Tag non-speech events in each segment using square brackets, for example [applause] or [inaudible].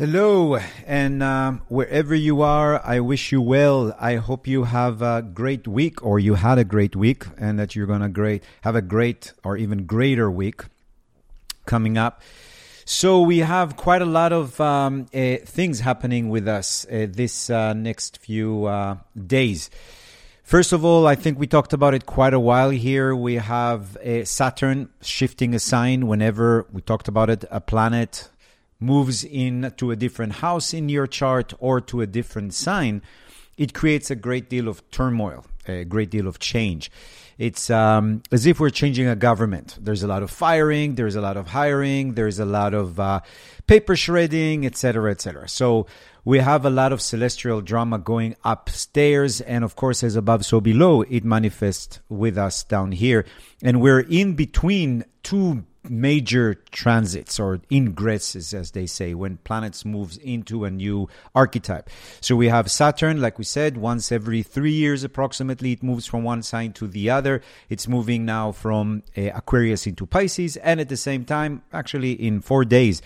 Hello, and um, wherever you are, I wish you well. I hope you have a great week, or you had a great week, and that you're gonna great have a great or even greater week coming up. So we have quite a lot of um, uh, things happening with us uh, this uh, next few uh, days. First of all, I think we talked about it quite a while here. We have uh, Saturn shifting a sign whenever we talked about it. A planet moves in to a different house in your chart or to a different sign, it creates a great deal of turmoil, a great deal of change. It's um, as if we're changing a government. There's a lot of firing, there's a lot of hiring, there's a lot of uh, paper shredding, etc., etc. So we have a lot of celestial drama going upstairs, and of course, as above, so below, it manifests with us down here, and we're in between two major transits or ingresses, as they say, when planets moves into a new archetype. So we have Saturn, like we said, once every three years approximately, it moves from one sign to the other. It's moving now from uh, Aquarius into Pisces, and at the same time, actually in four days.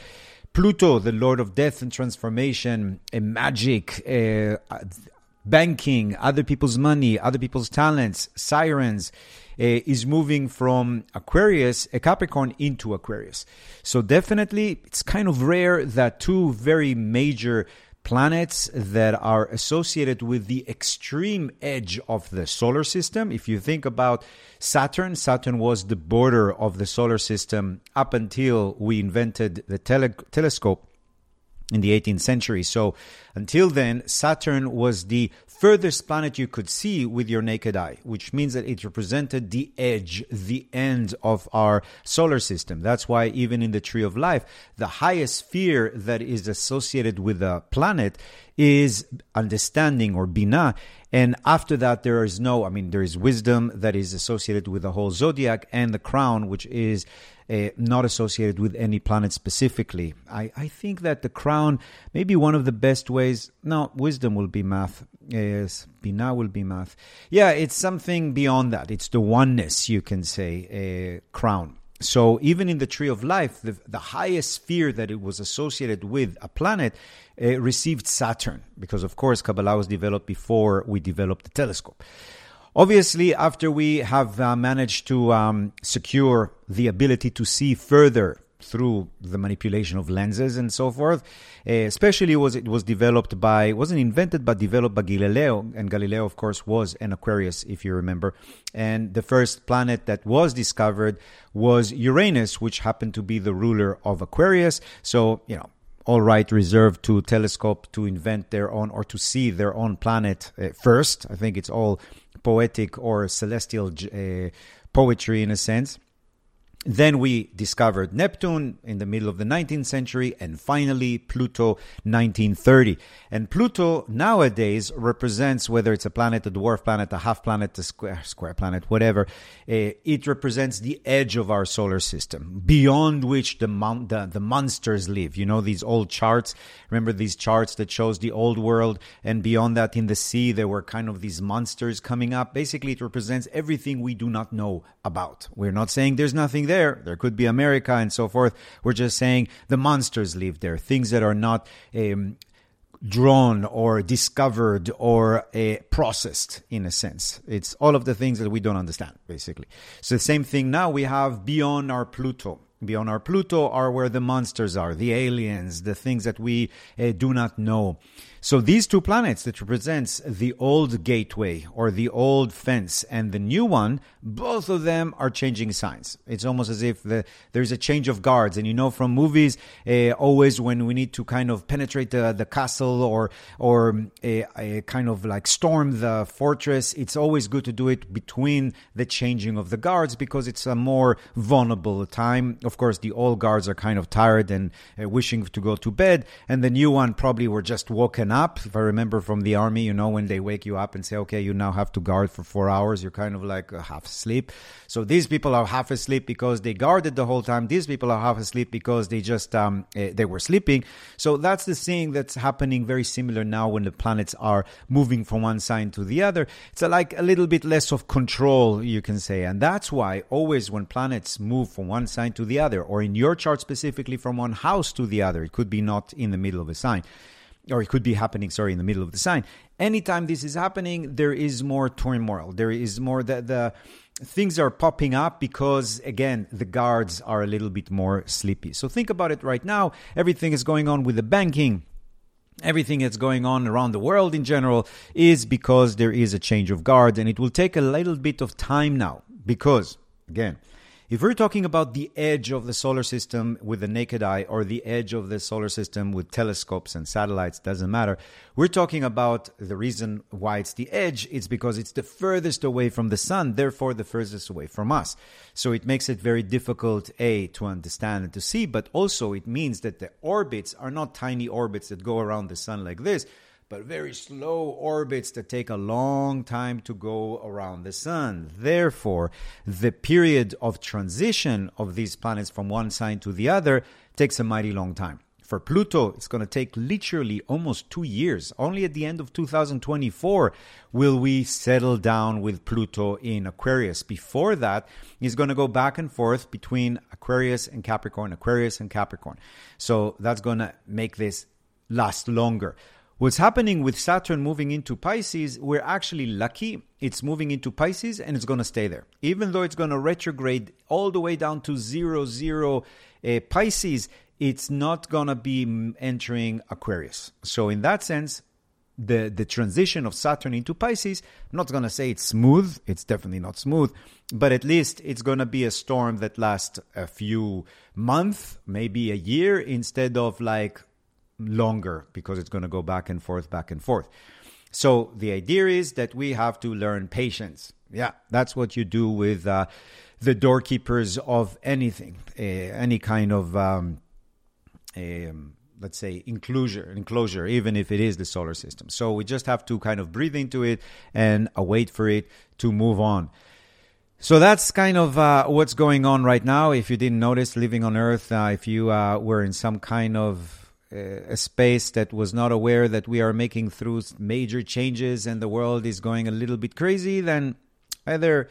Pluto, the Lord of Death and Transformation, a magic, uh, banking, other people's money, other people's talents, sirens, Uh, is moving from Aquarius, a Capricorn, into Aquarius. So definitely, it's kind of rare that two very major planets that are associated with the extreme edge of the solar system. If you think about Saturn, Saturn was the border of the solar system up until we invented the tele- telescope in the 18th century. So until then, Saturn was the furthest planet you could see with your naked eye, which means that it represented the edge, the end of our solar system. That's why even in the tree of life, the highest sphere that is associated with a planet is understanding or bina. And after that, there is no, I mean, there is wisdom that is associated with the whole zodiac and the crown, which is uh, not associated with any planet specifically. I, I think that the crown, may be one of the best ways, no, wisdom will be math. Yes, Bina will be math. Yeah, it's something beyond that. It's the oneness, you can say, uh, crown. So even in the tree of life, the, the highest sphere that it was associated with a planet uh, received Saturn, because of course Kabbalah was developed before we developed the telescope. Obviously, after we have uh, managed to um, secure the ability to see further through the manipulation of lenses and so forth, uh, especially was it was developed by wasn't invented but developed by Galileo, and Galileo, of course, was an Aquarius, if you remember. And the first planet that was discovered was Uranus, which happened to be the ruler of Aquarius. So you know, all right reserved to telescope to invent their own or to see their own planet uh, first. I think it's all poetic or celestial uh, poetry in a sense. Then we discovered Neptune in the middle of the 19th century, and finally Pluto 1930. And Pluto nowadays represents whether it's a planet, a dwarf planet, a half planet, a square, square planet, whatever. Uh, it represents the edge of our solar system, beyond which the, mon- the the monsters live. You know these old charts. Remember these charts that shows the old world, and beyond that, in the sea, there were kind of these monsters coming up. Basically, it represents everything we do not know about. We're not saying there's nothing there there. There could be America and so forth. We're just saying the monsters live there, things that are not um, drawn or discovered or uh, processed in a sense. It's all of the things that we don't understand, basically. So the same thing now we have beyond our Pluto. Beyond our Pluto are where the monsters are, the aliens, the things that we uh, do not know. So these two planets that represents the old gateway or the old fence and the new one, both of them are changing signs. It's almost as if the, there's a change of guards. And you know from movies, uh, always when we need to kind of penetrate the, the castle or or a, a kind of like storm the fortress, it's always good to do it between the changing of the guards because it's a more vulnerable time. Of course, the old guards are kind of tired and uh, wishing to go to bed, and the new one probably were just woken up. If I remember from the army, you know, when they wake you up and say, okay, you now have to guard for four hours, you're kind of like uh, half asleep. So these people are half asleep because they guarded the whole time. These people are half asleep because they just, um, uh, they were sleeping. So that's the thing that's happening very similar now when the planets are moving from one sign to the other. It's like a little bit less of control, you can say. And that's why always when planets move from one sign to the other, or in your chart specifically from one house to the other. It could be not in the middle of a sign, or it could be happening, sorry, in the middle of the sign. Anytime this is happening, there is more turmoil. There is more that the things are popping up because again the guards are a little bit more sleepy so think about it right now everything is going on with the banking everything that's going on around the world in general is because there is a change of guard and it will take a little bit of time now because again if we're talking about the edge of the solar system with the naked eye or the edge of the solar system with telescopes and satellites, doesn't matter. We're talking about the reason why it's the edge, it's because it's the furthest away from the sun, therefore the furthest away from us. So it makes it very difficult, A, to understand and to see, but also it means that the orbits are not tiny orbits that go around the sun like this but very slow orbits that take a long time to go around the sun. Therefore, the period of transition of these planets from one sign to the other takes a mighty long time. For Pluto, it's going to take literally almost two years. Only at the end of 2024 will we settle down with Pluto in Aquarius. Before that, he's going to go back and forth between Aquarius and Capricorn, Aquarius and Capricorn. So that's going to make this last longer. What's happening with Saturn moving into Pisces, we're actually lucky. It's moving into Pisces and it's going to stay there. Even though it's going to retrograde all the way down to zero, zero uh, Pisces, it's not going to be entering Aquarius. So, in that sense, the, the transition of Saturn into Pisces, I'm not going to say it's smooth. It's definitely not smooth, but at least it's going to be a storm that lasts a few months, maybe a year, instead of like longer because it's going to go back and forth, back and forth. So the idea is that we have to learn patience. Yeah, that's what you do with uh, the doorkeepers of anything, uh, any kind of, um, um, let's say, enclosure, enclosure, even if it is the solar system. So we just have to kind of breathe into it and wait for it to move on. So that's kind of uh, what's going on right now. If you didn't notice, living on Earth, uh, if you uh, were in some kind of a space that was not aware that we are making through major changes and the world is going a little bit crazy, then either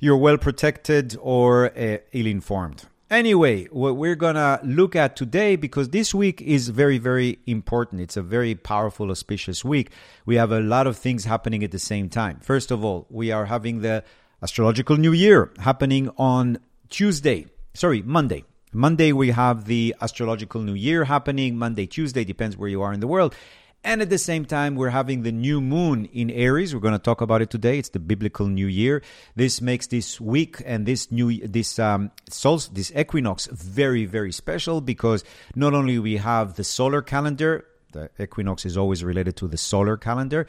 you're well protected or uh, ill informed. Anyway, what we're gonna look at today, because this week is very, very important. It's a very powerful, auspicious week. We have a lot of things happening at the same time. First of all, we are having the astrological new year happening on Tuesday, sorry, Monday. Monday, we have the astrological new year happening. Monday, Tuesday, depends where you are in the world. And at the same time, we're having the new moon in Aries. We're going to talk about it today. It's the biblical new year. This makes this week and this new this um solstice, this equinox very very special because not only we have the solar calendar, the equinox is always related to the solar calendar,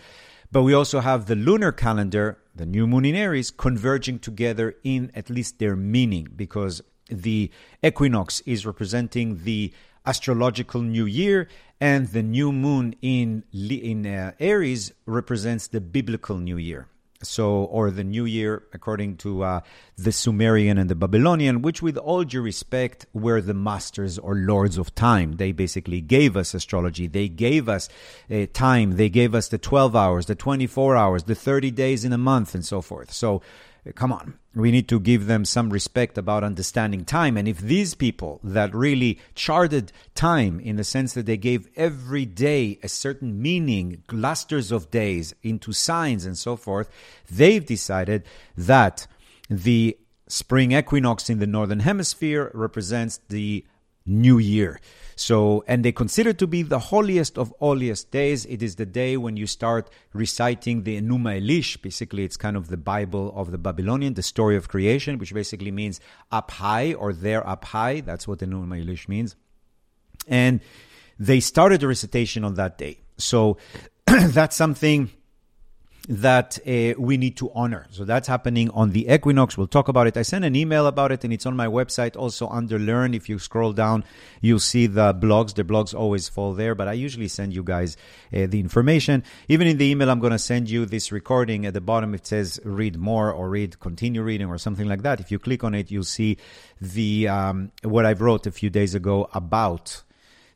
but we also have the lunar calendar, the new moon in Aries, converging together in at least their meaning because the equinox is representing the astrological new year, and the new moon in in uh, Aries represents the biblical new year. So, or the new year according to uh, the Sumerian and the Babylonian, which, with all due respect, were the masters or lords of time. They basically gave us astrology. They gave us uh, time. They gave us the 12 hours, the 24 hours, the 30 days in a month, and so forth. So, come on, we need to give them some respect about understanding time. And if these people that really charted time in the sense that they gave every day a certain meaning, clusters of days into signs and so forth, they've decided that the spring equinox in the northern hemisphere represents the new year. So, and they consider to be the holiest of holiest days. It is the day when you start reciting the Enuma Elish. Basically, it's kind of the Bible of the Babylonian, the story of creation, which basically means up high or there up high. That's what Enuma Elish means. And they started the recitation on that day. So [clears throat] that's something that uh, we need to honor. So that's happening on the equinox. We'll talk about it. I sent an email about it and it's on my website also under learn. If you scroll down, you'll see the blogs. The blogs always fall there, but I usually send you guys uh, the information. Even in the email, I'm going to send you this recording. At the bottom, it says read more or read continue reading or something like that. If you click on it, you'll see the um, what I've wrote a few days ago about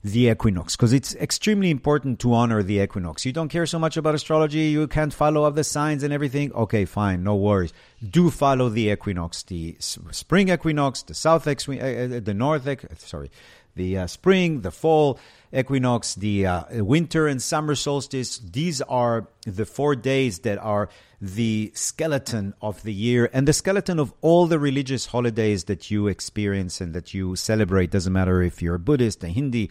the equinox because it's extremely important to honor the equinox. You don't care so much about astrology, you can't follow up the signs and everything. Okay, fine, no worries. Do follow the equinox, the spring equinox, the south equinox, uh, uh, the north, equinox, sorry, the uh, spring, the fall equinox, the uh, winter and summer solstice. These are the four days that are the skeleton of the year and the skeleton of all the religious holidays that you experience and that you celebrate. Doesn't matter if you're a Buddhist, a Hindi,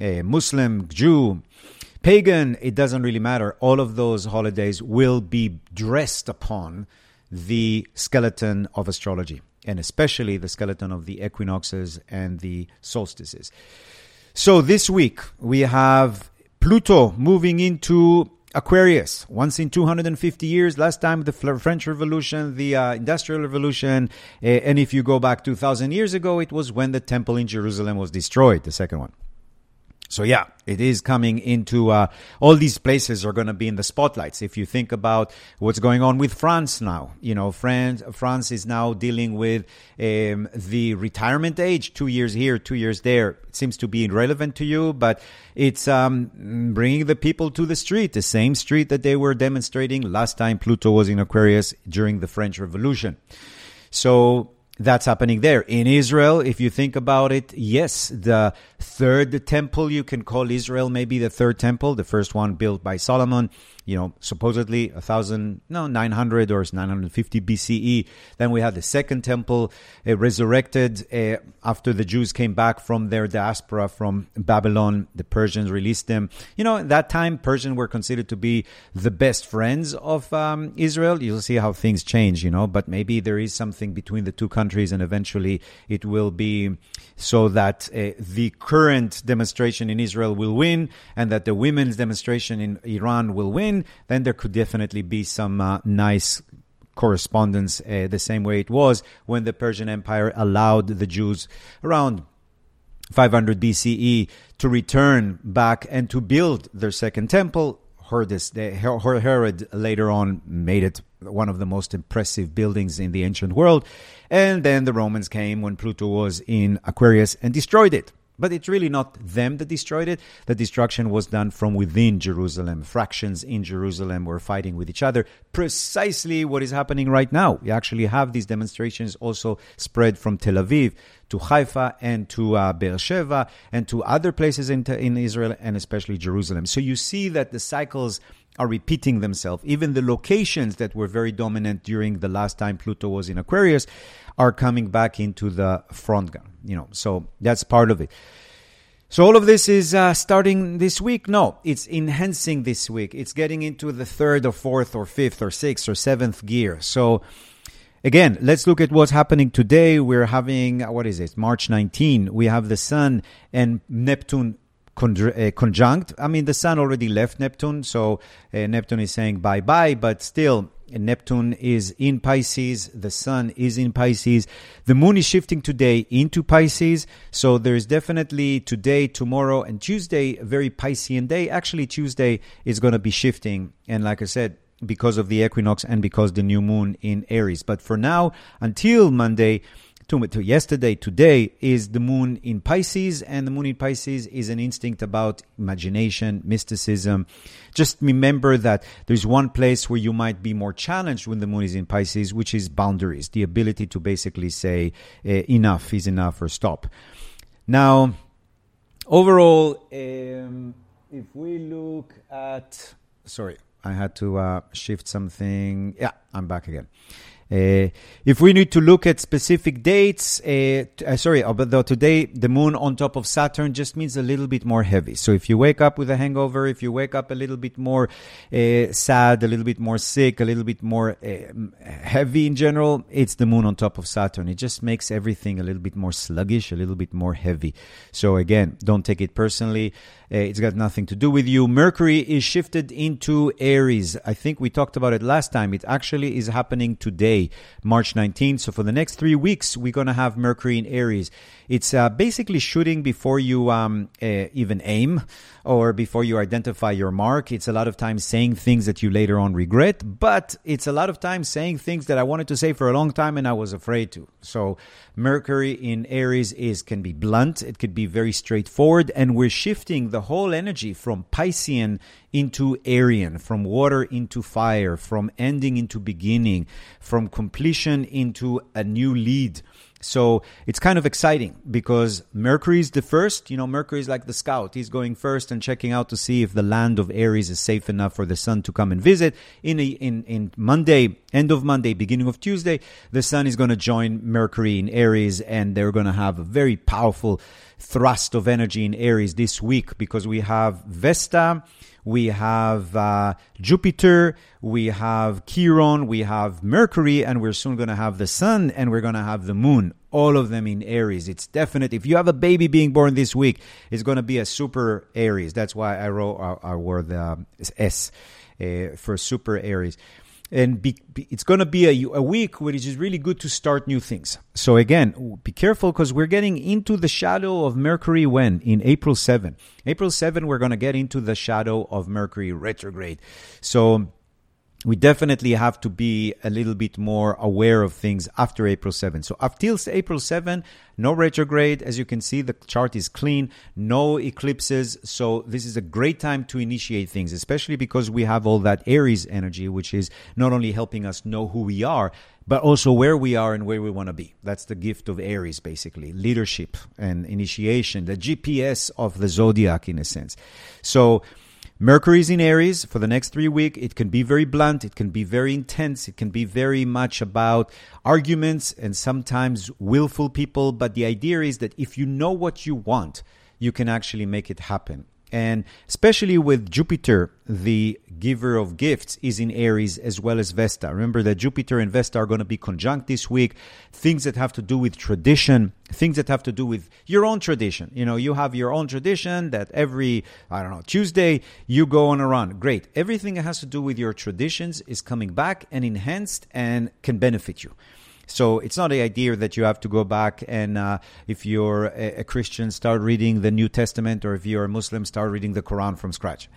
a Muslim, Jew, pagan, it doesn't really matter. All of those holidays will be dressed upon the skeleton of astrology and especially the skeleton of the equinoxes and the solstices. So this week we have Pluto moving into Aquarius once in 250 years. Last time the French Revolution, the uh, Industrial Revolution, uh, and if you go back 2,000 years ago, it was when the temple in Jerusalem was destroyed, the second one. So yeah, it is coming into uh, all these places are going to be in the spotlights. If you think about what's going on with France now, you know, France France is now dealing with um, the retirement age, two years here, two years there. It seems to be irrelevant to you, but it's um, bringing the people to the street, the same street that they were demonstrating last time Pluto was in Aquarius during the French Revolution. So that's happening there. In Israel, if you think about it, yes, the third temple, you can call Israel maybe the third temple, the first one built by Solomon you know, supposedly a thousand, no, 900 or 950 BCE. Then we had the second temple uh, resurrected uh, after the Jews came back from their diaspora from Babylon. The Persians released them. You know, at that time, Persians were considered to be the best friends of um, Israel. You'll see how things change, you know, but maybe there is something between the two countries and eventually it will be so that uh, the current demonstration in Israel will win and that the women's demonstration in Iran will win then there could definitely be some uh, nice correspondence uh, the same way it was when the Persian Empire allowed the Jews around 500 BCE to return back and to build their second temple. Herod later on made it one of the most impressive buildings in the ancient world. And then the Romans came when Pluto was in Aquarius and destroyed it. But it's really not them that destroyed it. The destruction was done from within Jerusalem. Fractions in Jerusalem were fighting with each other. Precisely what is happening right now. We actually have these demonstrations also spread from Tel Aviv to Haifa and to uh, Beersheba and to other places in, in Israel and especially Jerusalem. So you see that the cycles are repeating themselves. Even the locations that were very dominant during the last time Pluto was in Aquarius are coming back into the front gun. You know, so that's part of it. So all of this is uh, starting this week. No, it's enhancing this week. It's getting into the third or fourth or fifth or sixth or seventh gear. So again, let's look at what's happening today. We're having what is it? March 19. We have the Sun and Neptune conjunct. I mean, the Sun already left Neptune, so uh, Neptune is saying bye bye, but still Neptune is in Pisces, the Sun is in Pisces, the Moon is shifting today into Pisces. So there's definitely today, tomorrow, and Tuesday a very Piscean day. Actually, Tuesday is going to be shifting, and like I said, because of the equinox and because the new moon in Aries. But for now, until Monday, to, to yesterday, today is the moon in Pisces, and the moon in Pisces is an instinct about imagination, mysticism. Just remember that there's one place where you might be more challenged when the moon is in Pisces, which is boundaries, the ability to basically say uh, enough is enough or stop. Now, overall, um, if we look at, sorry, I had to uh, shift something. Yeah, I'm back again. Uh, if we need to look at specific dates, uh, uh, sorry, uh, but today the moon on top of Saturn just means a little bit more heavy. So if you wake up with a hangover, if you wake up a little bit more uh, sad, a little bit more sick, a little bit more uh, heavy in general, it's the moon on top of Saturn. It just makes everything a little bit more sluggish, a little bit more heavy. So again, don't take it personally. It's got nothing to do with you. Mercury is shifted into Aries. I think we talked about it last time. It actually is happening today March 19th. So for the next three weeks, we're going to have Mercury in Aries. It's uh, basically shooting before you um, uh, even aim or before you identify your mark. It's a lot of times saying things that you later on regret, but it's a lot of times saying things that I wanted to say for a long time and I was afraid to. So Mercury in Aries is can be blunt, it could be very straightforward, and we're shifting the whole energy from Piscean into Arian, from water into fire, from ending into beginning, from completion into a new lead. So it's kind of exciting because Mercury is the first. You know, Mercury is like the scout. He's going first and checking out to see if the land of Aries is safe enough for the sun to come and visit. In a, in in Monday, end of Monday, beginning of Tuesday, the sun is going to join Mercury in Aries, and they're going to have a very powerful thrust of energy in Aries this week because we have Vesta we have uh, Jupiter, we have Chiron, we have Mercury, and we're soon going to have the Sun and we're going to have the Moon. All of them in Aries. It's definite. If you have a baby being born this week, it's going to be a super Aries. That's why I wrote our, our word uh, S uh, for super Aries and be, be, it's going to be a, a week which is really good to start new things. So again, be careful because we're getting into the shadow of Mercury when in April 7. April 7 we're going to get into the shadow of Mercury retrograde. So we definitely have to be a little bit more aware of things after April 7. So up till April 7, no retrograde. As you can see, the chart is clean, no eclipses. So this is a great time to initiate things, especially because we have all that Aries energy, which is not only helping us know who we are, but also where we are and where we want to be. That's the gift of Aries, basically leadership and initiation, the GPS of the zodiac, in a sense. So, Mercury's in Aries for the next three weeks. It can be very blunt. It can be very intense. It can be very much about arguments and sometimes willful people. But the idea is that if you know what you want, you can actually make it happen. And especially with Jupiter, the giver of gifts, is in Aries as well as Vesta. Remember that Jupiter and Vesta are going to be conjunct this week. Things that have to do with tradition, things that have to do with your own tradition. You know, you have your own tradition that every, I don't know, Tuesday you go on a run. Great. Everything that has to do with your traditions is coming back and enhanced and can benefit you. So it's not the idea that you have to go back and, uh, if you're a, a, Christian, start reading the New Testament, or if you're a Muslim, start reading the Quran from scratch.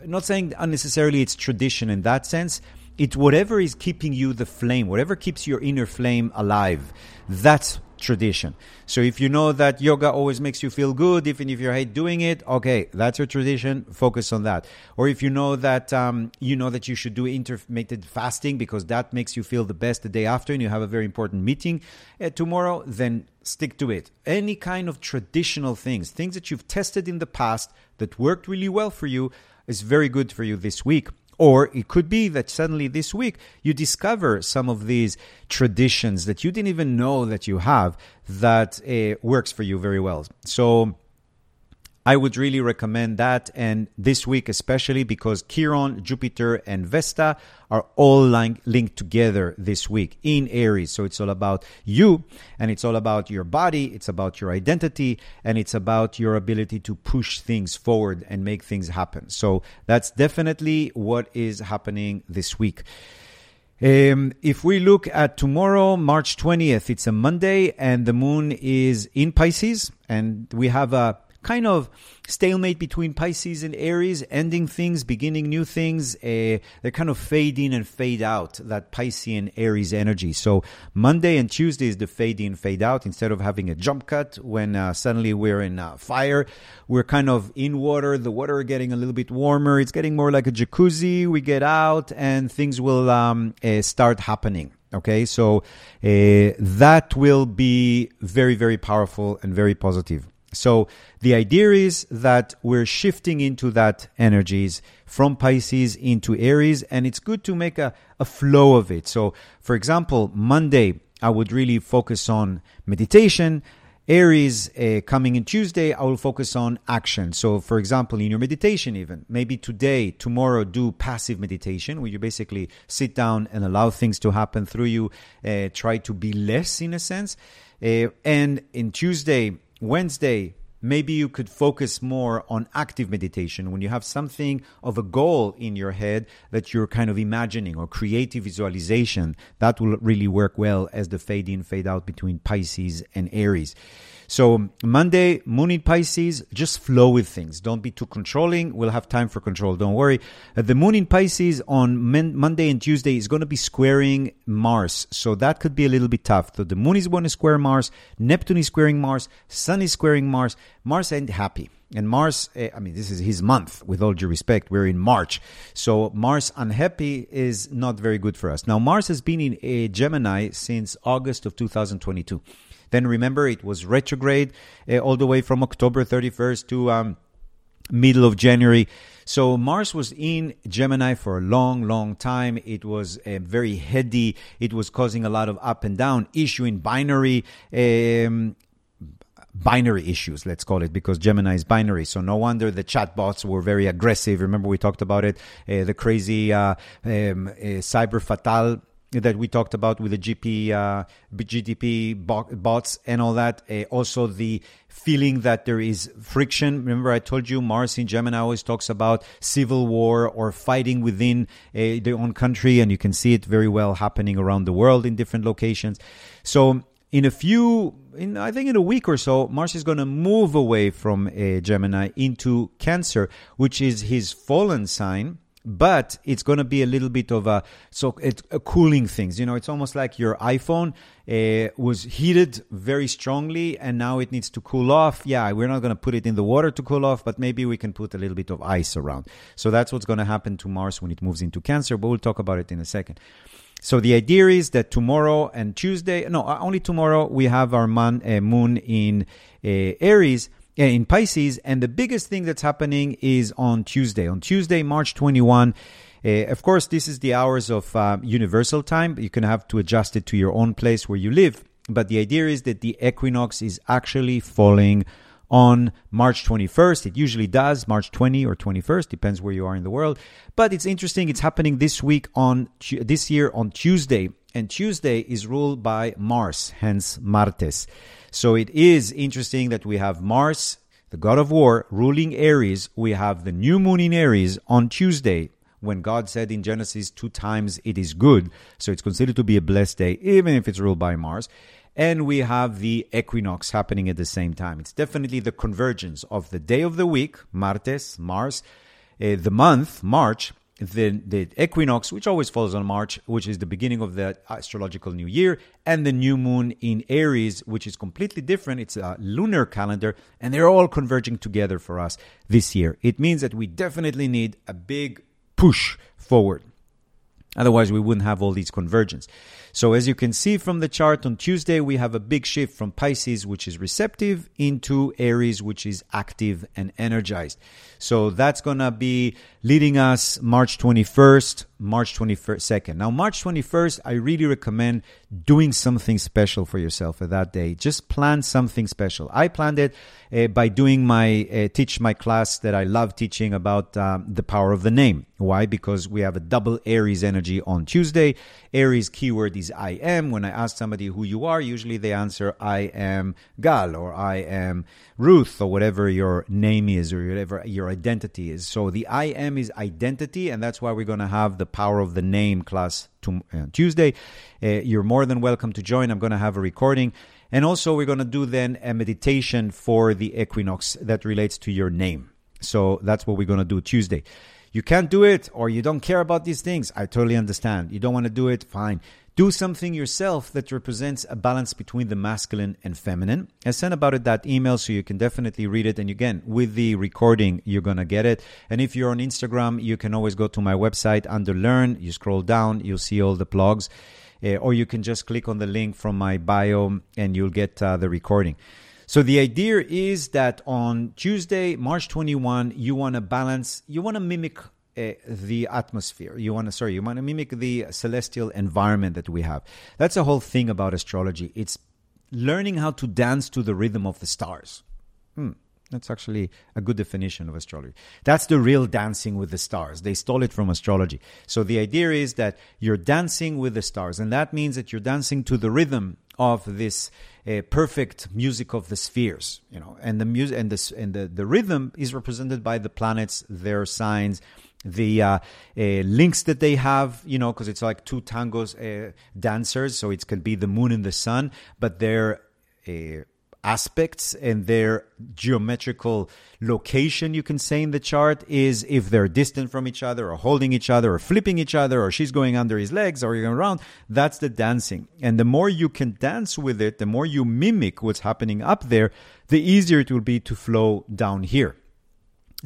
I'm not saying unnecessarily it's tradition in that sense. It's whatever is keeping you the flame, whatever keeps your inner flame alive. That's tradition. So if you know that yoga always makes you feel good, even if you hate doing it, okay, that's your tradition. Focus on that. Or if you know that um, you know that you should do intermittent fasting because that makes you feel the best the day after, and you have a very important meeting uh, tomorrow, then stick to it. Any kind of traditional things, things that you've tested in the past that worked really well for you, is very good for you this week. Or it could be that suddenly this week you discover some of these traditions that you didn't even know that you have that uh, works for you very well. So I would really recommend that. And this week, especially because Chiron, Jupiter, and Vesta are all linked together this week in Aries. So it's all about you and it's all about your body. It's about your identity and it's about your ability to push things forward and make things happen. So that's definitely what is happening this week. Um, if we look at tomorrow, March 20th, it's a Monday and the moon is in Pisces and we have a kind of stalemate between Pisces and Aries, ending things, beginning new things. Uh, they kind of fade in and fade out, that Piscean Aries energy. So Monday and Tuesday is the fade in, fade out. Instead of having a jump cut when uh, suddenly we're in uh, fire, we're kind of in water. The water getting a little bit warmer. It's getting more like a jacuzzi. We get out and things will um, uh, start happening. Okay, so uh, that will be very, very powerful and very positive. So the idea is that we're shifting into that energies from Pisces into Aries, and it's good to make a, a flow of it. So, for example, Monday, I would really focus on meditation. Aries uh, coming in Tuesday, I will focus on action. So, for example, in your meditation, even maybe today, tomorrow, do passive meditation where you basically sit down and allow things to happen through you, uh, try to be less in a sense. Uh, and in Tuesday, Wednesday, maybe you could focus more on active meditation when you have something of a goal in your head that you're kind of imagining or creative visualization. That will really work well as the fade in, fade out between Pisces and Aries. So Monday, Moon in Pisces, just flow with things. Don't be too controlling. We'll have time for control. Don't worry. Uh, the Moon in Pisces on Monday and Tuesday is going to be squaring Mars. So that could be a little bit tough. So the Moon is going to square Mars. Neptune is squaring Mars. Sun is squaring Mars. Mars ain't happy. And Mars, eh, I mean, this is his month, with all due respect. We're in March. So Mars unhappy is not very good for us. Now, Mars has been in a Gemini since August of 2022. Then remember, it was retrograde uh, all the way from October 31st to um, middle of January. So Mars was in Gemini for a long, long time. It was uh, very heady. It was causing a lot of up and down, issuing binary. Um, binary issues, let's call it, because Gemini is binary. So no wonder the chatbots were very aggressive. Remember we talked about it, uh, the crazy uh, um, uh, cyber fatal that we talked about with the GP, uh, GDP bots and all that. Uh, also, the feeling that there is friction. Remember, I told you Mars in Gemini always talks about civil war or fighting within uh, their own country, and you can see it very well happening around the world in different locations. So, in a few, in I think in a week or so, Mars is going to move away from uh, Gemini into Cancer, which is his fallen sign but it's going to be a little bit of a so it's a cooling things. You know, it's almost like your iPhone uh, was heated very strongly and now it needs to cool off. Yeah, we're not going to put it in the water to cool off, but maybe we can put a little bit of ice around. So that's what's going to happen to Mars when it moves into Cancer. But we'll talk about it in a second. So the idea is that tomorrow and Tuesday, no, only tomorrow we have our man, uh, moon in uh, Aries in Pisces. And the biggest thing that's happening is on Tuesday. On Tuesday, March 21, uh, of course, this is the hours of uh, universal time. You can have to adjust it to your own place where you live. But the idea is that the equinox is actually falling on March 21st. It usually does, March 20 or 21st, depends where you are in the world. But it's interesting, it's happening this week on this year on Tuesday. And Tuesday is ruled by Mars, hence Martes. So it is interesting that we have Mars, the god of war, ruling Aries. We have the new moon in Aries on Tuesday, when God said in Genesis two times it is good. So it's considered to be a blessed day, even if it's ruled by Mars. And we have the equinox happening at the same time. It's definitely the convergence of the day of the week, Martes, Mars, uh, the month, March, the, the equinox, which always falls on March, which is the beginning of the astrological new year, and the new moon in Aries, which is completely different. It's a lunar calendar, and they're all converging together for us this year. It means that we definitely need a big push forward. Otherwise, we wouldn't have all these convergence. So, as you can see from the chart on Tuesday, we have a big shift from Pisces, which is receptive, into Aries, which is active and energized. So, that's going to be leading us March 21st, March 22nd. Now, March 21st, I really recommend doing something special for yourself for that day. Just plan something special. I planned it uh, by doing my uh, teach my class that I love teaching about um, the power of the name. Why? Because we have a double Aries energy on Tuesday. Aries keyword is I am. When I ask somebody who you are, usually they answer I am Gal or I am Ruth or whatever your name is or whatever your identity is. So the I am is identity, and that's why we're going to have the power of the name class uh, Tuesday. Uh, you're more than welcome to join. I'm going to have a recording. And also, we're going to do then a meditation for the equinox that relates to your name. So that's what we're going to do Tuesday. You can't do it or you don't care about these things. I totally understand. You don't want to do it, fine. Do something yourself that represents a balance between the masculine and feminine. I sent about it that email so you can definitely read it. And again, with the recording, you're going to get it. And if you're on Instagram, you can always go to my website under Learn. You scroll down, you'll see all the blogs. Uh, or you can just click on the link from my bio and you'll get uh, the recording. So the idea is that on Tuesday, March 21, you want to balance, you want to mimic uh, the atmosphere. You want to, sorry, you want to mimic the celestial environment that we have. That's the whole thing about astrology. It's learning how to dance to the rhythm of the stars. Hmm. That's actually a good definition of astrology. That's the real dancing with the stars. They stole it from astrology. So the idea is that you're dancing with the stars, and that means that you're dancing to the rhythm of this uh, perfect music of the spheres, you know, and the music and the and the, the rhythm is represented by the planets, their signs, the uh, uh, links that they have, you know, because it's like two tangos uh, dancers, so it can be the moon and the sun, but they're uh, aspects and their geometrical location, you can say in the chart, is if they're distant from each other or holding each other or flipping each other or she's going under his legs or you're going around. That's the dancing. And the more you can dance with it, the more you mimic what's happening up there, the easier it will be to flow down here.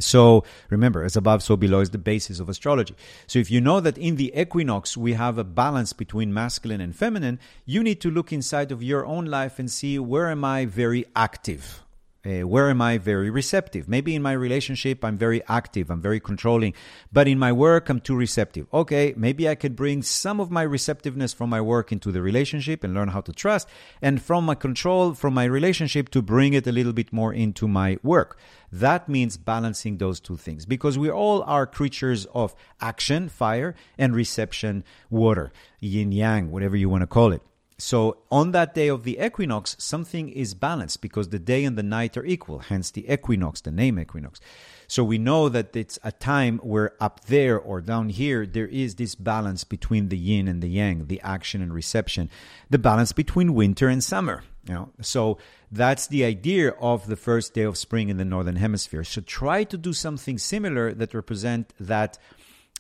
So remember, as above, so below is the basis of astrology. So if you know that in the equinox we have a balance between masculine and feminine, you need to look inside of your own life and see where am I very active? Uh, where am I very receptive? Maybe in my relationship, I'm very active, I'm very controlling, but in my work, I'm too receptive. Okay, maybe I could bring some of my receptiveness from my work into the relationship and learn how to trust, and from my control, from my relationship, to bring it a little bit more into my work. That means balancing those two things because we all are creatures of action, fire, and reception, water, yin yang, whatever you want to call it. So on that day of the equinox, something is balanced because the day and the night are equal, hence the equinox, the name equinox. So we know that it's a time where up there or down here, there is this balance between the yin and the yang, the action and reception, the balance between winter and summer. You know, so that's the idea of the first day of spring in the northern hemisphere. So try to do something similar that represent that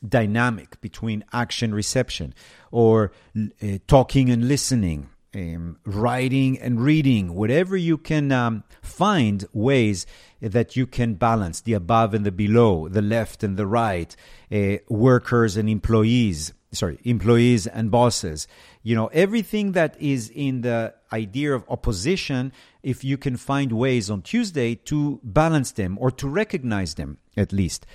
dynamic between action reception or uh, talking and listening um, writing and reading whatever you can um, find ways that you can balance the above and the below the left and the right uh, workers and employees sorry employees and bosses. You know everything that is in the idea of opposition if you can find ways on tuesday to balance them or to recognize them at least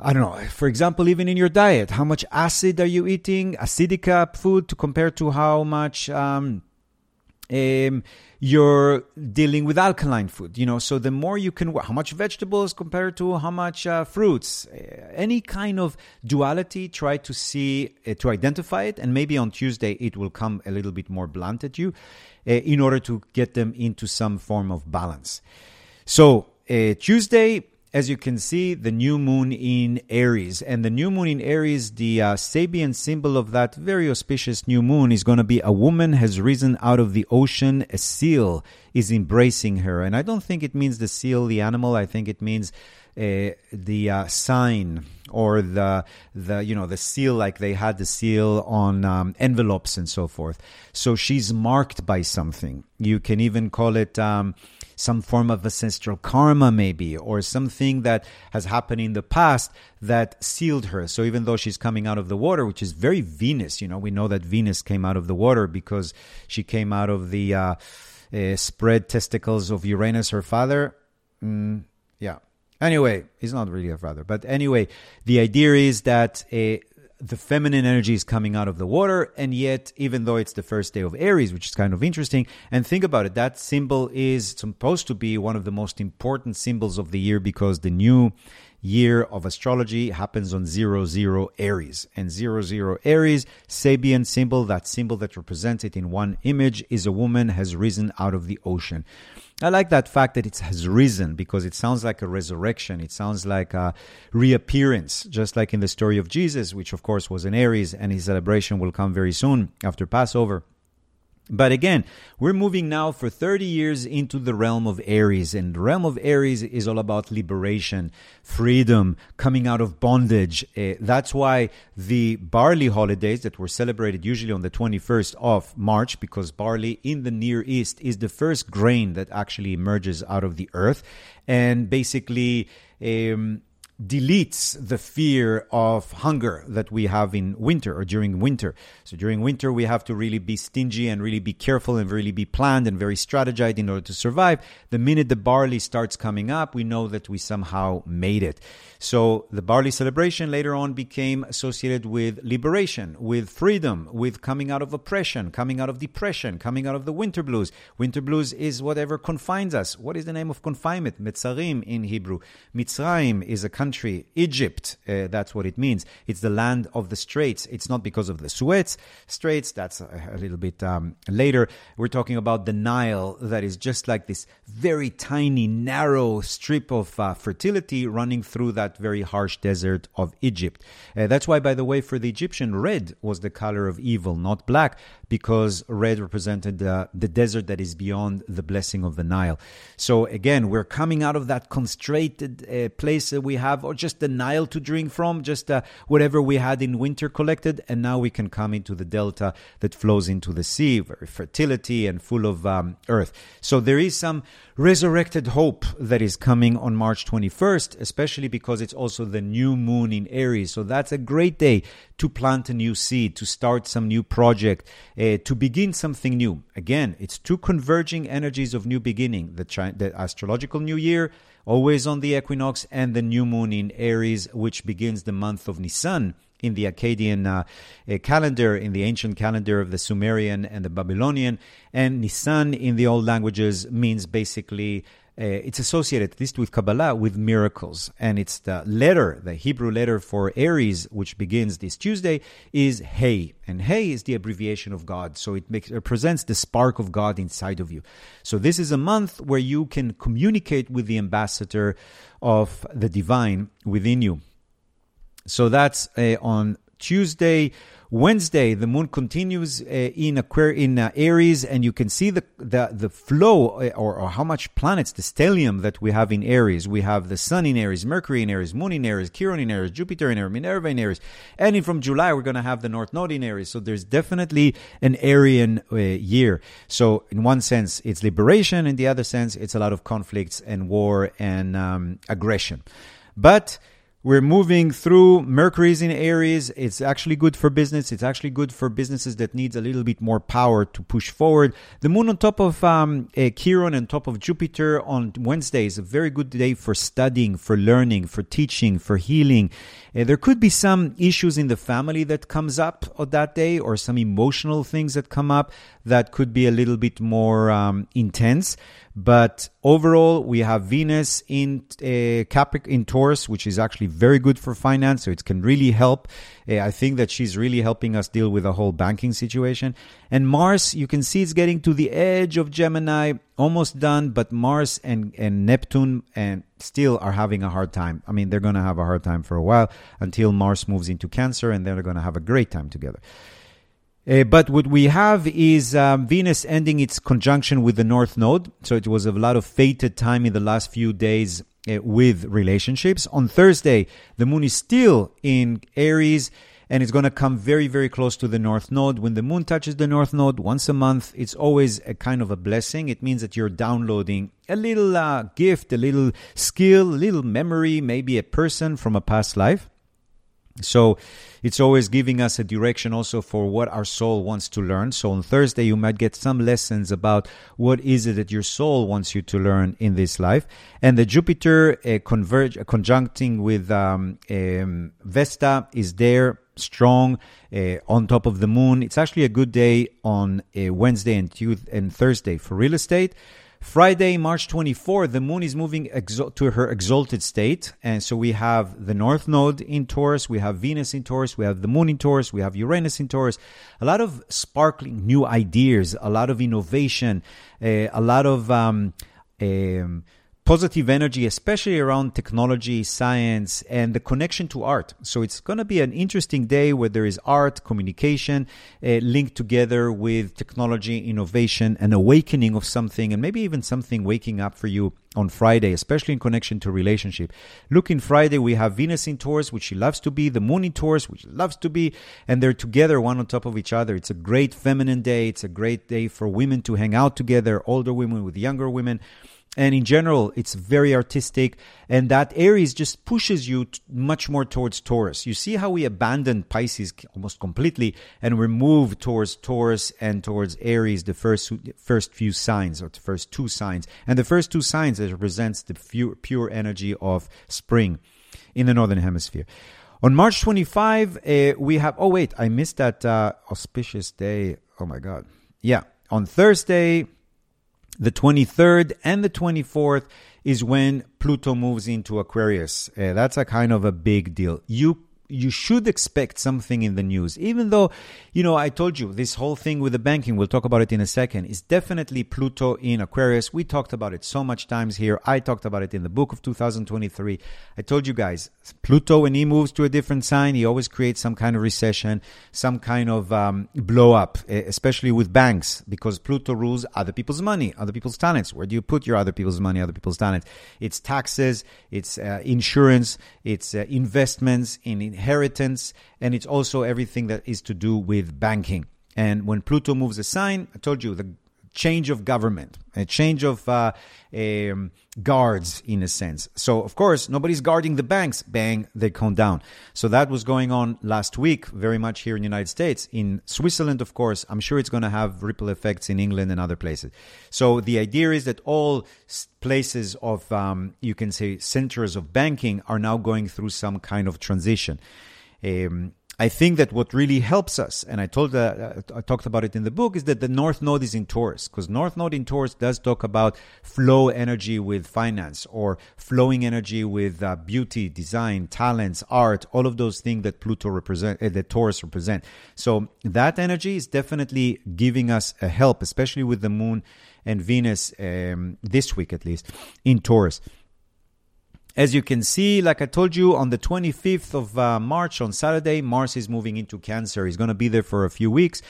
I don't know, for example, even in your diet, how much acid are you eating, acidic uh, food to compare to how much um, um, you're dealing with alkaline food, you know, so the more you can, how much vegetables compared to how much uh, fruits, uh, any kind of duality, try to see, uh, to identify it. And maybe on Tuesday, it will come a little bit more blunt at you uh, in order to get them into some form of balance. So, Tuesday, as you can see, the new moon in Aries. And the new moon in Aries, the uh, Sabian symbol of that very auspicious new moon is going to be a woman has risen out of the ocean, a seal is embracing her. And I don't think it means the seal, the animal. I think it means uh, the uh, sign or the the you know the seal like they had the seal on um, envelopes and so forth. So she's marked by something. You can even call it. Um, some form of ancestral karma, maybe, or something that has happened in the past that sealed her. So even though she's coming out of the water, which is very Venus, you know, we know that Venus came out of the water because she came out of the uh, uh, spread testicles of Uranus, her father. Mm, yeah. Anyway, he's not really a father, but anyway, the idea is that uh, the feminine energy is coming out of the water, and yet, even though it's the first day of Aries, which is kind of interesting, and think about it, that symbol is supposed to be one of the most important symbols of the year because the new year of astrology happens on zero zero Aries. And zero zero Aries, Sabian symbol, that symbol that represents it in one image, is a woman has risen out of the ocean. I like that fact that it has risen because it sounds like a resurrection. It sounds like a reappearance, just like in the story of Jesus, which of course was in Aries, and his celebration will come very soon after Passover. But again, we're moving now for 30 years into the realm of Aries, and the realm of Aries is all about liberation, freedom, coming out of bondage. Uh, that's why the barley holidays that were celebrated usually on the 21st of March, because barley in the Near East is the first grain that actually emerges out of the earth, and basically. Um, deletes the fear of hunger that we have in winter or during winter. So during winter, we have to really be stingy and really be careful and really be planned and very strategized in order to survive. The minute the barley starts coming up, we know that we somehow made it. So the barley celebration later on became associated with liberation, with freedom, with coming out of oppression, coming out of depression, coming out of the winter blues. Winter blues is whatever confines us. What is the name of confinement? Metzarim in Hebrew. Mitzrayim is a country. Egypt, uh, that's what it means. It's the land of the straits. It's not because of the Suez Straits. That's a, a little bit um, later. We're talking about the Nile, that is just like this very tiny, narrow strip of uh, fertility running through that very harsh desert of Egypt. Uh, that's why, by the way, for the Egyptian, red was the color of evil, not black, because red represented uh, the desert that is beyond the blessing of the Nile. So again, we're coming out of that constrained uh, place that we have, or just the Nile to drink from, just uh, whatever we had in winter collected, and now we can come into the delta that flows into the sea, very fertility and full of um, earth. So there is some resurrected hope that is coming on March 21st, especially because it's also the new moon in Aries. So that's a great day to plant a new seed, to start some new project, uh, to begin something new. Again, it's two converging energies of new beginning the, chi- the astrological new year, always on the equinox, and the new moon in Aries, which begins the month of Nisan in the Akkadian uh, uh, calendar, in the ancient calendar of the Sumerian and the Babylonian. And Nisan in the old languages means basically. Uh, it's associated, at least with Kabbalah, with miracles. And it's the letter, the Hebrew letter for Aries, which begins this Tuesday, is Hey. And Hey is the abbreviation of God. So it makes, represents the spark of God inside of you. So this is a month where you can communicate with the ambassador of the divine within you. So that's uh, on Tuesday. Wednesday, the moon continues uh, in Aquarius, in uh, Aries, and you can see the the, the flow uh, or, or, how much planets, the stellium that we have in Aries. We have the Sun in Aries, Mercury in Aries, Moon in Aries, Chiron in Aries, Jupiter in Aries, Minerva in Aries, and in, from July we're going to have the North Node in Aries. So there's definitely an Aryan uh, year. So in one sense, it's liberation; in the other sense, it's a lot of conflicts and war and um, aggression. But we're moving through Mercury's in Aries. It's actually good for business. It's actually good for businesses that needs a little bit more power to push forward. The moon on top of um, uh, Chiron and top of Jupiter on Wednesday is a very good day for studying, for learning, for teaching, for healing. Uh, there could be some issues in the family that comes up on that day or some emotional things that come up that could be a little bit more um, intense. But overall, we have Venus in uh, Capric in Taurus, which is actually very good for finance. So it can really help. Uh, I think that she's really helping us deal with the whole banking situation. And Mars, you can see it's getting to the edge of Gemini, almost done. But Mars and, and Neptune and still are having a hard time. I mean, they're going to have a hard time for a while until Mars moves into Cancer, and they're going to have a great time together. Uh, but what we have is um, Venus ending its conjunction with the North Node. So it was a lot of fated time in the last few days uh, with relationships. On Thursday, the moon is still in Aries and it's going to come very, very close to the North Node. When the moon touches the North Node once a month, it's always a kind of a blessing. It means that you're downloading a little uh, gift, a little skill, a little memory, maybe a person from a past life. So it's always giving us a direction also for what our soul wants to learn. So on Thursday, you might get some lessons about what is it that your soul wants you to learn in this life. And the Jupiter uh, converge, uh, conjuncting with um, um, Vesta is there strong uh, on top of the moon. It's actually a good day on uh, Wednesday and Tuesday and Thursday for real estate. Friday, March 24, the moon is moving exo- to her exalted state. And so we have the North Node in Taurus, we have Venus in Taurus, we have the moon in Taurus, we have Uranus in Taurus. A lot of sparkling new ideas, a lot of innovation, uh, a lot of. Um, um, positive energy, especially around technology, science, and the connection to art. So it's going to be an interesting day where there is art, communication uh, linked together with technology, innovation, and awakening of something, and maybe even something waking up for you on Friday, especially in connection to relationship. Look in Friday, we have Venus in Taurus, which she loves to be, the Moon in Taurus, which loves to be, and they're together one on top of each other. It's a great feminine day. It's a great day for women to hang out together, older women with younger women and in general it's very artistic and that aries just pushes you t- much more towards taurus you see how we abandoned pisces almost completely and we move towards taurus and towards aries the first first few signs or the first two signs and the first two signs represents the pure, pure energy of spring in the Northern Hemisphere. On March 25, uh, we have, oh, wait, I missed that uh, auspicious day. Oh, my God. Yeah. On Thursday, the 23rd and the 24th is when Pluto moves into Aquarius. Uh, that's a kind of a big deal. You you should expect something in the news. Even though, you know, I told you this whole thing with the banking, we'll talk about it in a second, is definitely Pluto in Aquarius. We talked about it so much times here. I talked about it in the book of 2023. I told you guys, Pluto, when he moves to a different sign, he always creates some kind of recession, some kind of um, blow up, especially with banks, because Pluto rules other people's money, other people's talents. Where do you put your other people's money, other people's talents? It's taxes, it's uh, insurance, it's uh, investments in inheritance, and it's also everything that is to do with banking. And when Pluto moves a sign, I told you the change of government, a change of uh, um, guards in a sense. So, of course, nobody's guarding the banks. Bang, they come down. So that was going on last week, very much here in the United States. In Switzerland, of course, I'm sure it's going to have ripple effects in England and other places. So the idea is that all places of, um, you can say, centers of banking are now going through some kind of transition. Um, I think that what really helps us, and I told, uh, I talked about it in the book, is that the North Node is in Taurus, because North Node in Taurus does talk about flow energy with finance or flowing energy with uh, beauty, design, talents, art, all of those things that Pluto represent, uh, that Taurus represent. So that energy is definitely giving us a help, especially with the Moon and Venus um, this week at least in Taurus. As you can see, like I told you, on the 25th of uh, March, on Saturday, Mars is moving into Cancer. He's going to be there for a few weeks,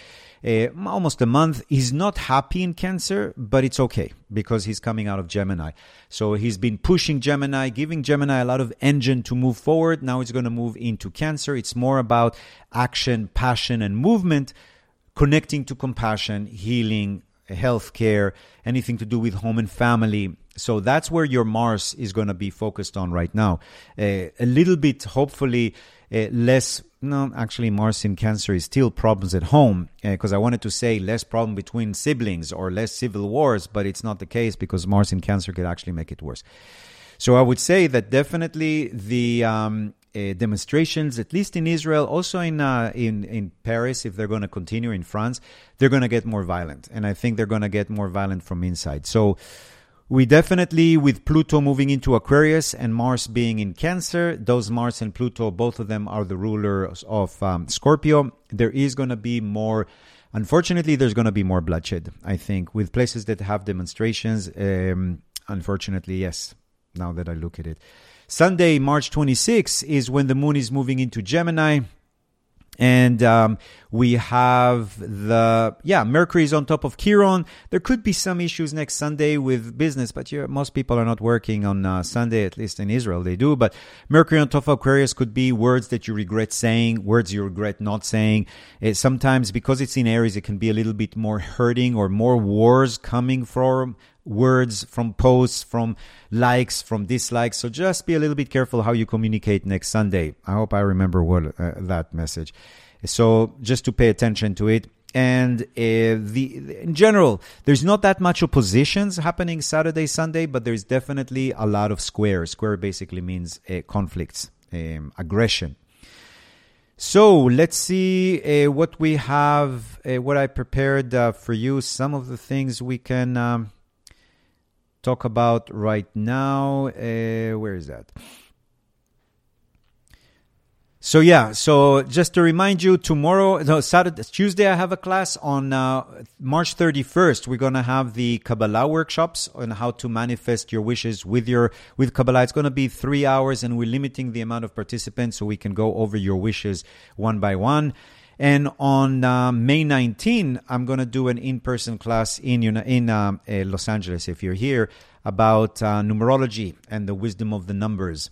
uh, almost a month. He's not happy in Cancer, but it's okay because he's coming out of Gemini. So he's been pushing Gemini, giving Gemini a lot of engine to move forward. Now he's going to move into Cancer. It's more about action, passion, and movement, connecting to compassion, healing, healthcare, anything to do with home and family. So that's where your Mars is going to be focused on right now. Uh, a little bit, hopefully, uh, less. No, actually, Mars in Cancer is still problems at home because uh, I wanted to say less problem between siblings or less civil wars, but it's not the case because Mars in Cancer could actually make it worse. So I would say that definitely the um, demonstrations, at least in Israel, also in uh, in in Paris, if they're going to continue in France, they're going to get more violent, and I think they're going to get more violent from inside. So we definitely, with Pluto moving into Aquarius and Mars being in Cancer, those Mars and Pluto, both of them are the rulers of um, Scorpio. There is going to be more. Unfortunately, there's going to be more bloodshed. I think with places that have demonstrations. Um, unfortunately, yes. Now that I look at it. Sunday, March 26, is when the moon is moving into Gemini. And um, we have the, yeah, Mercury is on top of Chiron. There could be some issues next Sunday with business, but most people are not working on uh, Sunday, at least in Israel, they do. But Mercury on top of Aquarius could be words that you regret saying, words you regret not saying. It, sometimes, because it's in Aries, it can be a little bit more hurting or more wars coming from words, from posts, from likes, from dislikes. So just be a little bit careful how you communicate next Sunday. I hope I remember what uh, that message. So just to pay attention to it. And uh, the in general, there's not that much oppositions happening Saturday, Sunday, but there's definitely a lot of squares. Square basically means uh, conflicts, um, aggression. So let's see uh, what we have, uh, what I prepared uh, for you. Some of the things we can um, talk about right now. Uh, where is that? So yeah, so just to remind you, tomorrow, no, Saturday, Tuesday, I have a class on uh, March 31st. We're gonna have the Kabbalah workshops on how to manifest your wishes with your with Kabbalah. It's gonna be three hours, and we're limiting the amount of participants so we can go over your wishes one by one. And on uh, May 19, I'm going to do an in-person class in in uh, uh, Los Angeles, if you're here, about uh, numerology and the wisdom of the numbers.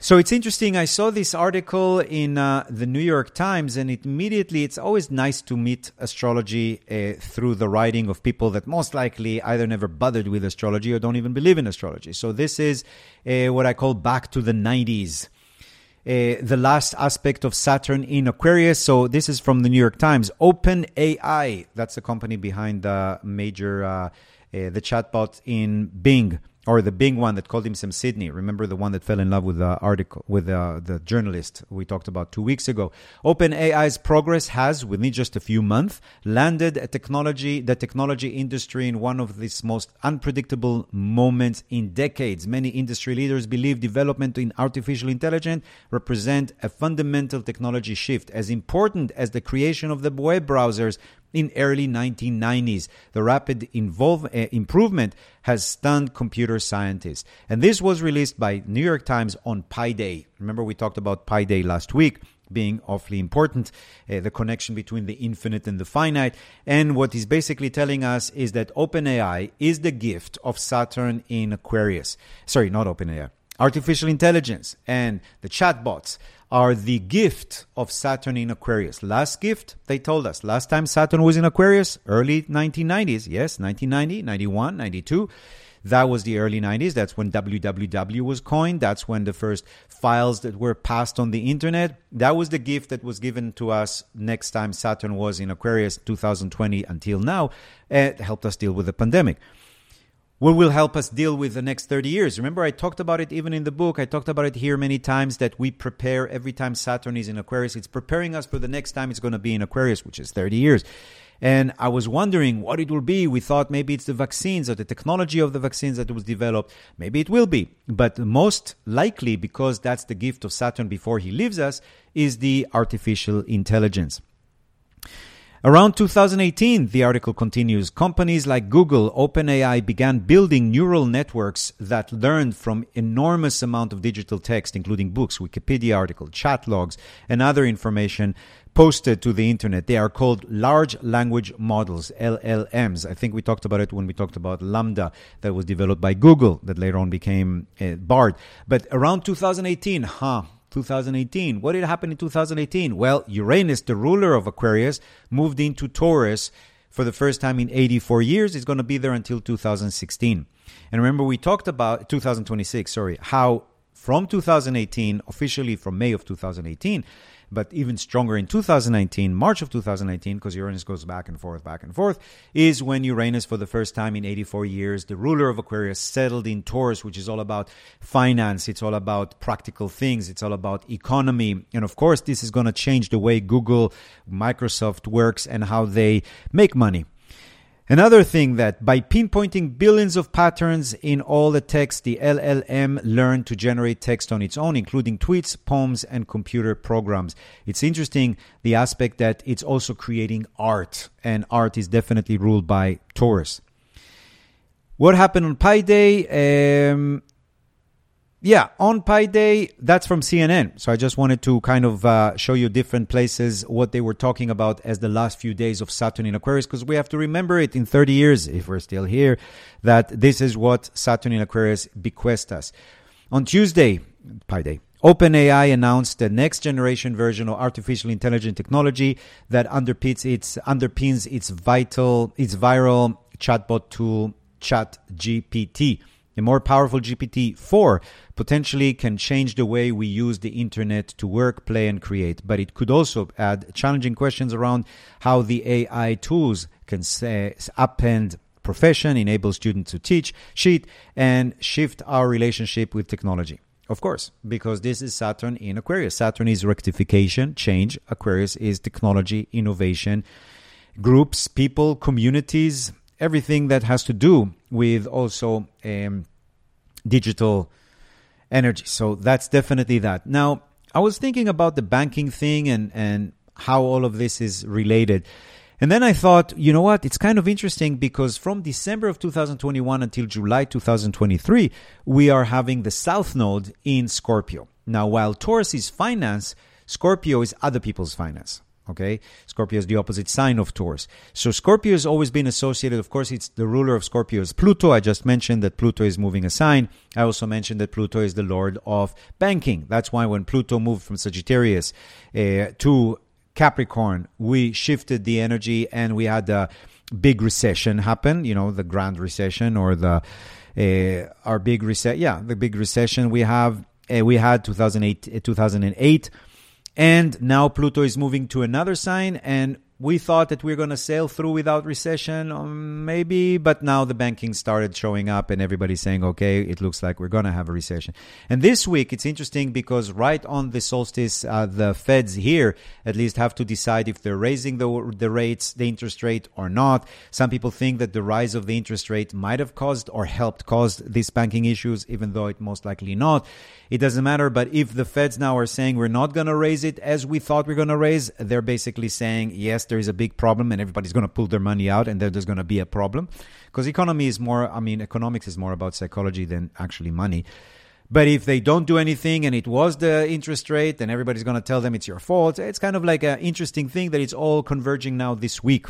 So it's interesting. I saw this article in uh, the New York Times, and it immediately, it's always nice to meet astrology uh, through the writing of people that most likely either never bothered with astrology or don't even believe in astrology. So this is what I call back to the 90s. Uh, the last aspect of Saturn in Aquarius. So this is from the New York Times. Open AI, that's the company behind the major uh, uh, the chatbot in Bing or the big one that called himself Sydney. Remember the one that fell in love with the article with the journalist we talked about two weeks ago. OpenAI's progress has, within just a few months, landed a technology the technology industry in one of its most unpredictable moments in decades. Many industry leaders believe development in artificial intelligence represent a fundamental technology shift, as important as the creation of the web browsers in early 1990s. The rapid involve, uh, improvement has stunned computer scientists. And this was released by New York Times on Pi Day. Remember we talked about Pi Day last week being awfully important, uh, the connection between the infinite and the finite. And what he's basically telling us is that OpenAI is the gift of Saturn in Aquarius. Sorry, not OpenAI. Artificial intelligence and the chatbots are the gift of Saturn in Aquarius. Last gift, they told us. Last time Saturn was in Aquarius, early 1990s. Yes, 1990, 91, 92. That was the early 90s. That's when www was coined. That's when the first files that were passed on the internet. That was the gift that was given to us next time Saturn was in Aquarius, 2020 until now. It helped us deal with the pandemic what will help us deal with the next 30 years. Remember, I talked about it even in the book. I talked about it here many times that we prepare every time Saturn is in Aquarius. It's preparing us for the next time it's going to be in Aquarius, which is 30 years. And I was wondering what it will be. We thought maybe it's the vaccines or the technology of the vaccines that was developed. Maybe it will be. But most likely, because that's the gift of Saturn before he leaves us, is the artificial intelligence. Around 2018, the article continues, companies like Google, OpenAI began building neural networks that learned from enormous amount of digital text, including books, Wikipedia article, chat logs, and other information posted to the internet. They are called large language models, LLMs. I think we talked about it when we talked about LaMDA that was developed by Google that later on became uh, Bard. But around 2018, huh, 2018. What did happen in 2018? Well, Uranus, the ruler of Aquarius, moved into Taurus for the first time in 84 years. It's going to be there until 2016. And remember, we talked about 2026, sorry, how from 2018, officially from May of 2018, but even stronger in 2019, March of 2019, because Uranus goes back and forth, back and forth, is when Uranus, for the first time in 84 years, the ruler of Aquarius, settled in Taurus, which is all about finance, it's all about practical things, it's all about economy. And of course, this is going to change the way Google, Microsoft works and how they make money. Another thing that by pinpointing billions of patterns in all the text, the LLM learned to generate text on its own, including tweets, poems, and computer programs. It's interesting the aspect that it's also creating art, and art is definitely ruled by Taurus. What happened on Pi Day? Um, yeah, on Pi Day, that's from CNN. So I just wanted to kind of uh, show you different places what they were talking about as the last few days of Saturn in Aquarius, because we have to remember it in 30 years, if we're still here, that this is what Saturn in Aquarius bequests us. On Tuesday, Pi Day, OpenAI announced the next generation version of artificial intelligence technology that underpins its underpins its vital its viral chatbot tool ChatGPT. A more powerful GPT 4 potentially can change the way we use the internet to work, play, and create, but it could also add challenging questions around how the AI tools can say, append profession, enable students to teach, cheat, and shift our relationship with technology. Of course, because this is Saturn in Aquarius. Saturn is rectification, change. Aquarius is technology, innovation, groups, people, communities, everything that has to do with also um, digital energy. So that's definitely that. Now, I was thinking about the banking thing and, and how all of this is related. And then I thought, you know what? It's kind of interesting because from December of 2021 until July 2023, we are having the South Node in Scorpio. Now, while Taurus is finance, Scorpio is other people's finance. Okay, Scorpio is the opposite sign of Taurus. So Scorpio has always been associated. Of course, it's the ruler of Scorpio is Pluto. I just mentioned that Pluto is moving a sign. I also mentioned that Pluto is the lord of banking. That's why when Pluto moved from Sagittarius uh, to Capricorn, we shifted the energy and we had a big recession happen. You know, the Grand Recession or the uh, our big reset. Yeah, the big recession we have. Uh, we had 2008, 2008 and now Pluto is moving to another sign, and we thought that we are going to sail through without recession, um, maybe, but now the banking started showing up and everybody's saying, okay, it looks like we're going to have a recession. And this week, it's interesting because right on the solstice, uh, the Feds here at least have to decide if they're raising the, the rates, the interest rate, or not. Some people think that the rise of the interest rate might have caused or helped cause these banking issues, even though it most likely not. It doesn't matter, but if the Feds now are saying we're not going to raise it as we thought we're going to raise, they're basically saying, yes, there is a big problem and everybody's going to pull their money out and there's going to be a problem. Because economy is more, I mean, economics is more about psychology than actually money. But if they don't do anything and it was the interest rate, then everybody's going to tell them it's your fault. It's kind of like an interesting thing that it's all converging now this week.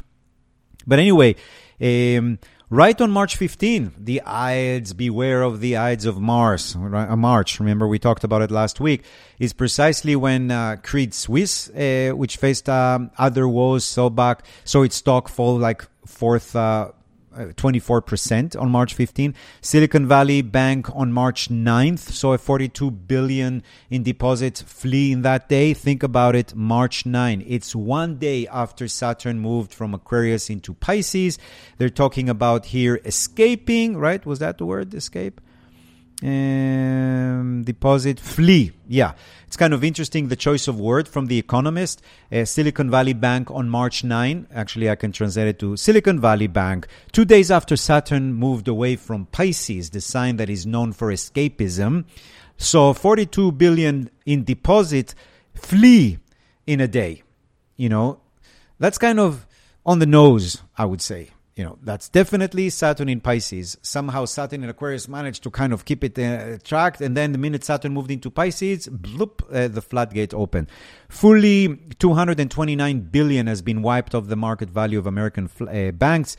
But anyway, um, Right on March 15, the Ides, beware of the Ides of Mars, uh, March, remember we talked about it last week, is precisely when uh, Credit Suisse, uh, which faced um, other woes, so back, so its stock fall like fourth uh, 24% on March 15. Silicon Valley Bank on March 9th saw a 42 billion in deposits flee in that day. Think about it, March 9. It's one day after Saturn moved from Aquarius into Pisces. They're talking about here escaping, right? Was that the word, escape? Um, deposit flee. Yeah, it's kind of interesting the choice of word from The Economist. Uh, Silicon Valley Bank on March 9. Actually, I can translate it to Silicon Valley Bank. Two days after Saturn moved away from Pisces, the sign that is known for escapism, so 42 billion in deposit flee in a day. You know, that's kind of on the nose, I would say you know, that's definitely Saturn in Pisces. Somehow Saturn in Aquarius managed to kind of keep it uh, tracked. And then the minute Saturn moved into Pisces, bloop, uh, the floodgate opened. Fully 229 billion has been wiped off the market value of American uh, banks.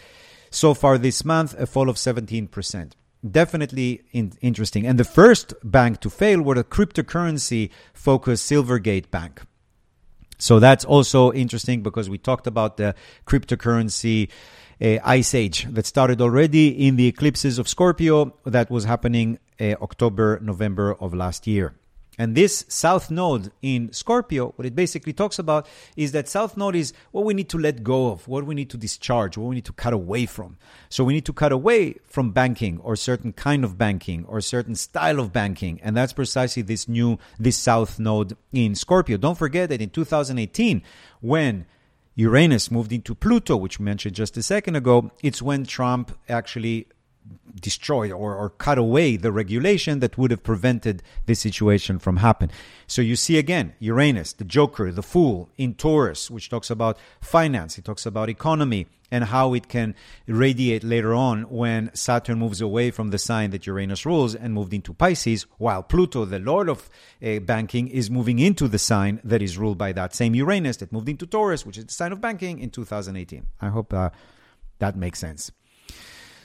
So far this month, a fall of 17%. Definitely in- interesting. And the first bank to fail were the cryptocurrency focused Silvergate Bank. So that's also interesting because we talked about the cryptocurrency ice age that started already in the eclipses of Scorpio that was happening uh, October, November of last year. And this South Node in Scorpio, what it basically talks about is that South Node is what we need to let go of, what we need to discharge, what we need to cut away from. So we need to cut away from banking or certain kind of banking or certain style of banking. And that's precisely this new, this South Node in Scorpio. Don't forget that in 2018, when Uranus moved into Pluto, which we mentioned just a second ago, it's when Trump actually destroyed or, or cut away the regulation that would have prevented this situation from happening. So you see again Uranus, the Joker, the Fool in Taurus, which talks about finance, it talks about economy, and how it can radiate later on when Saturn moves away from the sign that Uranus rules and moved into Pisces, while Pluto, the lord of uh, banking, is moving into the sign that is ruled by that same Uranus that moved into Taurus, which is the sign of banking in 2018. I hope uh, that makes sense.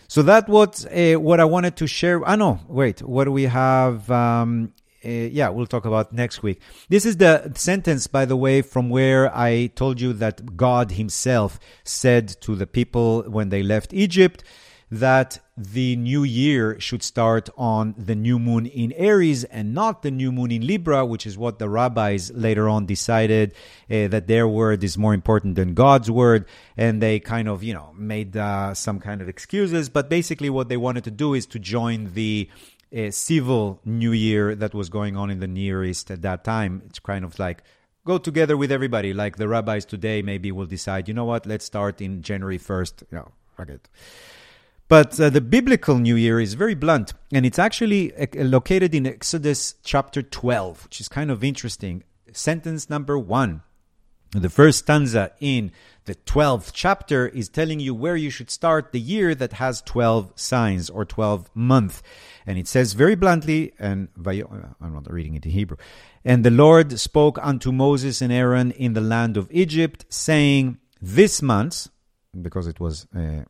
So that was uh, what I wanted to share. I ah, know. Wait, what do we have? Um, uh, yeah, we'll talk about next week. This is the sentence, by the way, from where I told you that God Himself said to the people when they left Egypt that the new year should start on the new moon in Aries and not the new moon in Libra, which is what the rabbis later on decided uh, that their word is more important than God's word. And they kind of, you know, made uh, some kind of excuses. But basically, what they wanted to do is to join the uh, civil new year that was going on in the Near East at that time. It's kind of like go together with everybody. Like the rabbis today, maybe will decide, you know what, let's start in January 1st. You know. But uh, the biblical New Year is very blunt, and it's actually uh, located in Exodus chapter 12, which is kind of interesting. Sentence number one. The first stanza in the 12th chapter is telling you where you should start the year that has 12 signs or 12 months. And it says very bluntly, and I'm not reading it in Hebrew. And the Lord spoke unto Moses and Aaron in the land of Egypt, saying, This month, because it was uh,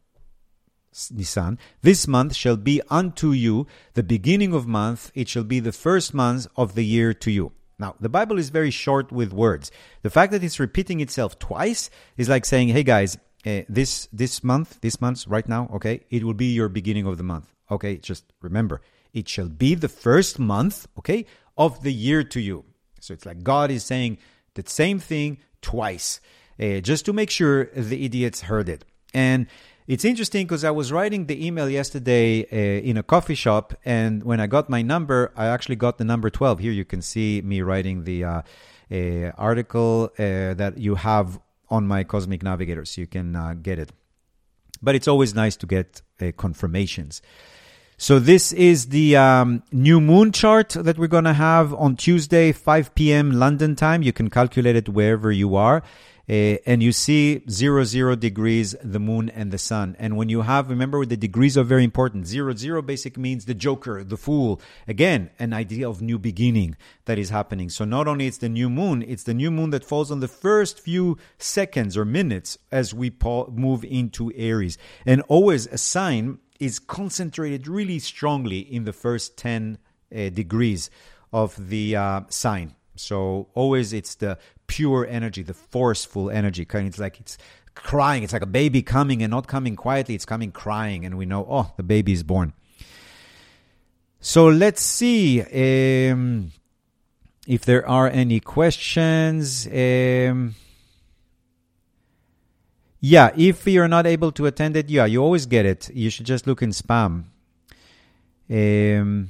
Nisan, this month shall be unto you the beginning of month, it shall be the first month of the year to you. Now, the Bible is very short with words. The fact that it's repeating itself twice is like saying, hey guys, uh, this this month, this month right now, okay, it will be your beginning of the month. Okay, just remember, it shall be the first month, okay, of the year to you. So it's like God is saying the same thing twice. uh, just to make sure the idiots heard it. And it's interesting because I was writing the email yesterday uh, in a coffee shop, and when I got my number, I actually got the number 12. Here you can see me writing the uh, uh, article uh, that you have on my Cosmic Navigator, so you can uh, get it. But it's always nice to get uh, confirmations. So this is the um, new moon chart that we're going to have on Tuesday, 5 p.m. London time. You can calculate it wherever you are. Uh, and you see zero zero degrees the moon and the sun. And when you have remember the degrees are very important. Zero zero basic means the joker the fool. Again an idea of new beginning that is happening. So not only it's the new moon it's the new moon that falls on the first few seconds or minutes as we move into aries. And always a sign is concentrated really strongly in the first 10 uh, degrees of the uh, sign so always it's the pure energy, the forceful energy. Kind of, it's like it's crying. It's like a baby coming and not coming quietly. It's coming crying, and we know, oh, the baby is born. So let's see um, if there are any questions. Um, yeah, if you're not able to attend it, yeah, you always get it. You should just look in spam. Um,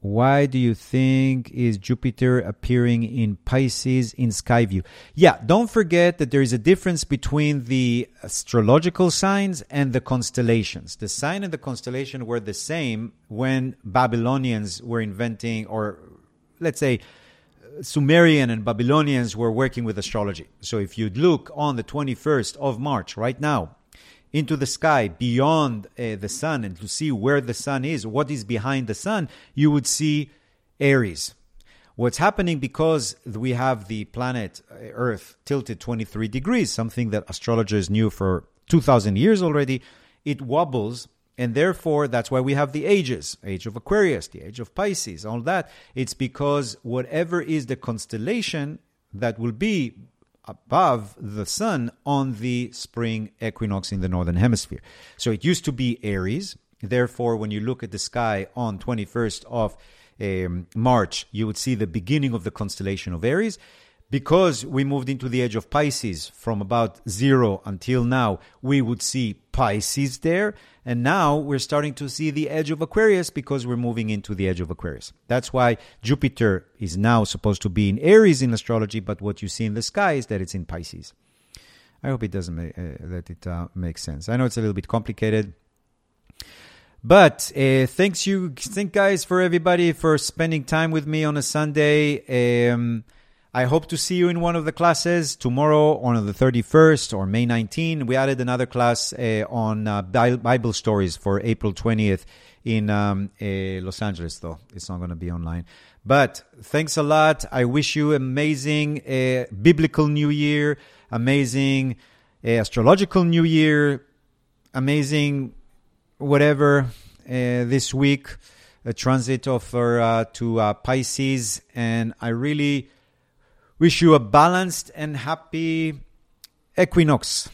why do you think is Jupiter appearing in Pisces in Skyview? Yeah, don't forget that there is a difference between the astrological signs and the constellations. The sign and the constellation were the same when Babylonians were inventing, or let's say, Sumerian and Babylonians were working with astrology. So if you look on the 21st of March right now, into the sky beyond uh, the sun and to see where the sun is, what is behind the sun, you would see Aries. What's happening because we have the planet uh, Earth tilted 23 degrees, something that astrologers knew for 2000 years already, it wobbles and therefore that's why we have the ages age of aquarius the age of pisces all that it's because whatever is the constellation that will be above the sun on the spring equinox in the northern hemisphere. So it used to be Aries. Therefore, when you look at the sky on 21st of um, March, you would see the beginning of the constellation of Aries. Because we moved into the age of Pisces from about zero until now, we would see Pisces there. And now we're starting to see the edge of Aquarius because we're moving into the edge of Aquarius. That's why Jupiter is now supposed to be in Aries in astrology, but what you see in the sky is that it's in Pisces. I hope it doesn't make, uh, that it uh, makes sense. I know it's a little bit complicated. But uh, thanks you, thank guys for everybody for spending time with me on a Sunday. Um, I hope to see you in one of the classes tomorrow on the 31st or May 19. We added another class uh, on uh, Bible stories for April 20th in um, uh, Los Angeles, though. It's not going to be online. But thanks a lot. I wish you amazing uh, biblical new year, amazing uh, astrological new year, amazing whatever uh, this week, a transit offer to Pisces. And I really Wish you a balanced and happy equinox.